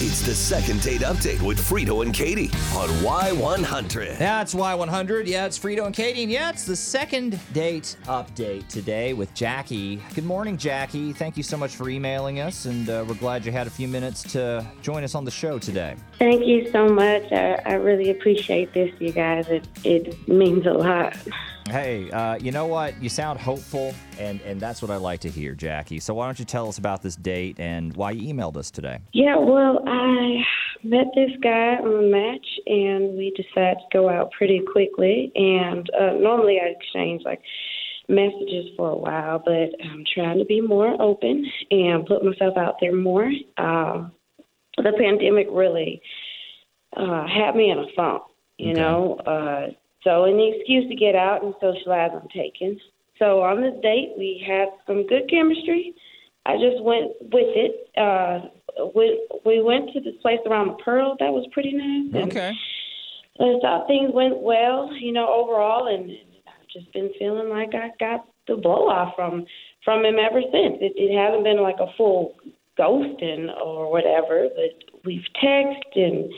It's the second date update with Frito and Katie on Y100. That's Y100. Yeah, it's Frito and Katie. And yeah, it's the second date update today with Jackie. Good morning, Jackie. Thank you so much for emailing us, and uh, we're glad you had a few minutes to join us on the show today. Thank you so much. I, I really appreciate this, you guys. It, it means a lot. Hey, uh, you know what? You sound hopeful, and, and that's what I like to hear, Jackie. So why don't you tell us about this date and why you emailed us today? Yeah, well, I met this guy on a Match, and we decided to go out pretty quickly. And uh, normally I exchange like messages for a while, but I'm trying to be more open and put myself out there more. Uh, the pandemic really uh, had me in a funk, you Okay. know. Uh, so any excuse to get out and socialize, I'm taking. So on this date, we had some good chemistry. I just went with it. Uh, we we went to this place around the Pearl. That was pretty nice. and Okay. I thought things went well, you know, overall, and I've just been feeling like I got the blow off from from him ever since. It, it hasn't been like a full ghosting or whatever, but we've texted and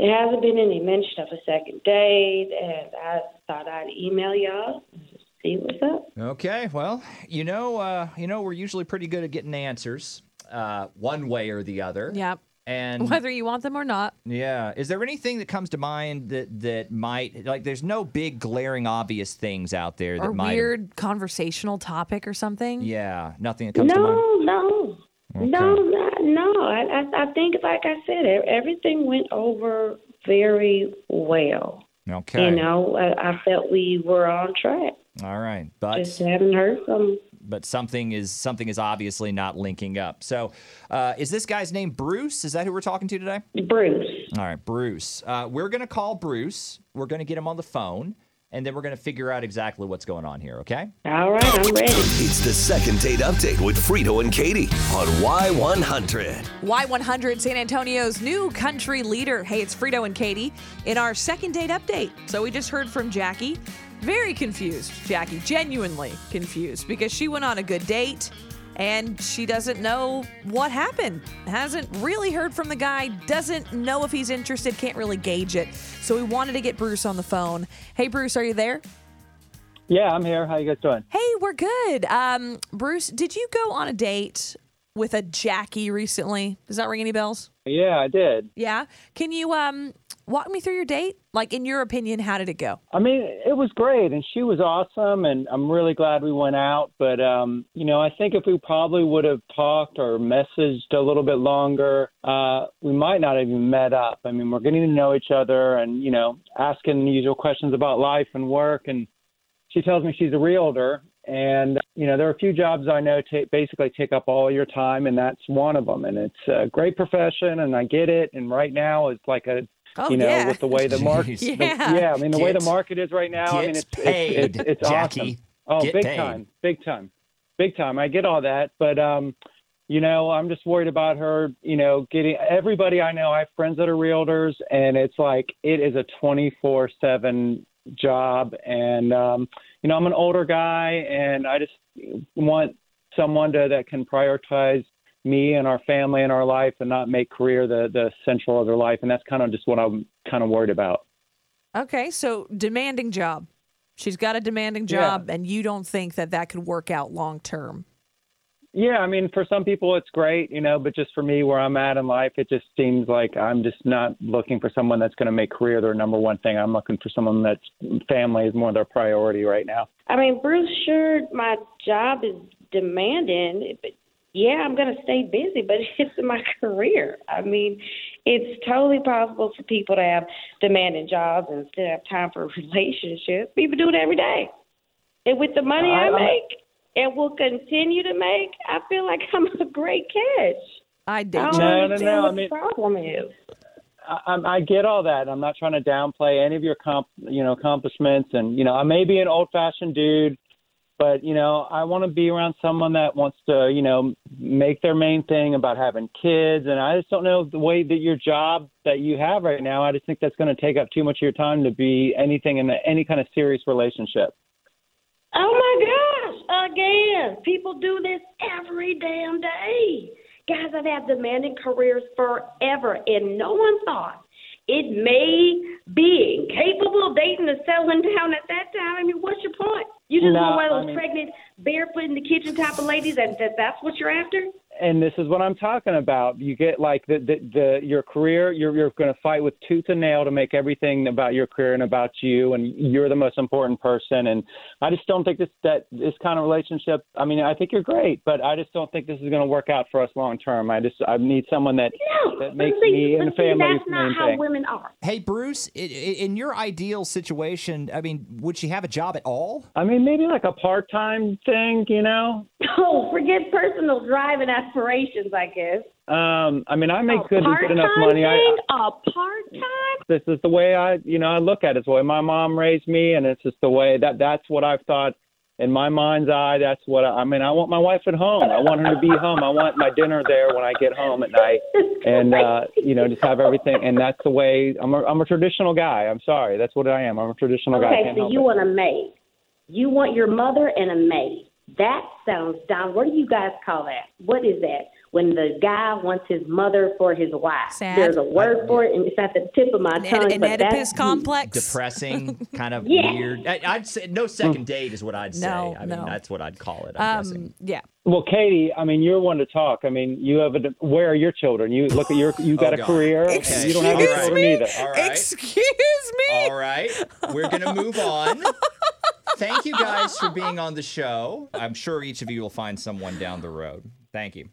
there hasn't been any mention of a second date. And I thought I'd email y'all and just see what's up. Okay. Well, you know, uh, you know, we're usually pretty good at getting answers, uh, one way or the other. Yep. And Whether you want them or not. Yeah. Is there anything that comes to mind that that might like? There's no big glaring obvious things out there that Or might. weird conversational topic or something. Yeah. Nothing that comes to mind. No, no. No, no, no. I, I, think, like I said, everything went over very well. Okay. You know, I, I felt we were on track. All right. But Just haven't heard from. but something is something is obviously not linking up. So, uh, is this guy's name Bruce? Is that who we're talking to today? Bruce. All right, Bruce. Uh, we're gonna call Bruce. We're gonna get him on the phone, and then we're gonna figure out exactly what's going on here. Okay. All right, I'm ready. It's the second date update with Frito and Katie on Y100. Y100, San Antonio's new country leader. Hey, it's Frito and Katie in our second date update. So we just heard from Jackie. Very confused, Jackie, genuinely confused because she went on a good date and she doesn't know what happened. Hasn't really heard from the guy, doesn't know if he's interested, can't really gauge it. So we wanted to get Bruce on the phone. Hey, Bruce, are you there? Yeah, I'm here. How you guys doing? Hey, we're good. Um, Bruce, did you go on a date with a Jackie recently? Does that ring any bells? Yeah, I did. Yeah. Can you um walk me through your date? Like in your opinion, how did it go? I mean, it was great, and she was awesome, and I'm really glad we went out. But um, you know, I think if we probably would have talked or messaged a little bit longer, uh, we might not have even met up. I mean, we're getting to know each other, and you know, asking the usual questions about life and work. And she tells me she's a realtor, and you know, there are a few jobs I know ta basically take up all your time, and that's one of them. And it's a great profession, and I get it. And right now, it's like a Oh you know, yeah. with the way the market, Yeah. yeah, I mean, the way the market is right now, I mean, it's paid, it's, it's, it's Jackie. awesome. Oh, Get big paid. time, big time, big time. I get all that, but um, you know, I'm just worried about her. You know, getting everybody I know. I have friends that are realtors, and it's like it is a 24/7 job, and um, you know, I'm an older guy, and I just want someone to, that can prioritize me and our family and our life and not make career the the central of their life and that's kind of just what I'm kind of worried about. okay, so demanding job. She's got a demanding Yeah. job, and you don't think that that could work out long term. Yeah, I mean for some people it's great, you know, but just for me where I'm at in life it just seems like I'm just not looking for someone that's going to make career their number one thing. I'm looking for someone that's family is more their priority right now. I mean, Bruce, sure, my job is demanding, but yeah, I'm going to stay busy, but it's my career. I mean, it's totally possible for people to have demanding jobs and still have time for relationships. People do it every day. And with the money I, I- I'm- make and will continue to make, I feel like I'm a great catch. I I don't you. No, no, no, what I mean- the problem is. I, I I get all that. I'm not trying to downplay any of your comp, you know, accomplishments, and you know, I may be an old-fashioned dude, but you know, I want to be around someone that wants to, you know, make their main thing about having kids. And I just don't know the way that your job that you have right now. I just think that's going to take up too much of your time to be anything in a, any kind of serious relationship. Oh my gosh, again. People do this every damn day. guys I've had demanding careers forever, and no one thought it may being capable of dating and settling down at that time. I mean, what's your point? You just No, want one of I those mean- pregnant, barefoot in the kitchen type of ladies, and that, that's what you're after? And this is what I'm talking about. You get like the the, the your career. You're you're going to fight with tooth and nail to make everything about your career and about you, and you're the most important person. And I just don't think this that this kind of relationship. I mean, I think you're great, but I just don't think this is going to work out for us long term. I just I need someone that No, that makes see, me and the see, family That's not main how thing. women are. Hey, Bruce, i- i- in your ideal situation, I mean, would she have a job at all? I mean, maybe like a part time thing, you know. Oh, forget personal driving. and aspirations, I guess. Um, I mean, I make a good good part-time enough money. I, Thing? a part time? this is the way I, you know, I look at it. It's the way my mom raised me, and it's just the way that that's what I've thought in my mind's eye. That's what I, I mean. I want my wife at home. I want her to be home. I want my dinner there when I get home at night, and uh, you know, just have everything. And that's the way I'm. A, I'm a traditional guy. I'm sorry. That's what I am. I'm a traditional guy. Okay, so you want a maid. You want your mother and a maid. That sounds down. What do you guys call that? What is that? When the guy wants his mother for his wife. Sad. There's a word for it, and it's at the tip of my An, tongue. an but Oedipus that's complex. Depressing, kind of Yeah. weird. I, I'd say no second date is what I'd say. No, I mean, no. that's what I'd call it. I'm guessing. Um, yeah. Well, Katie, I mean, you're one to talk. I mean, you have a. Where are your children? You look at your. You got Oh, a career. Okay. You don't have any All right. children either. All right. Excuse me. All right, we're gonna move on. Thank you guys for being on the show. I'm sure each of you will find someone down the road. Thank you.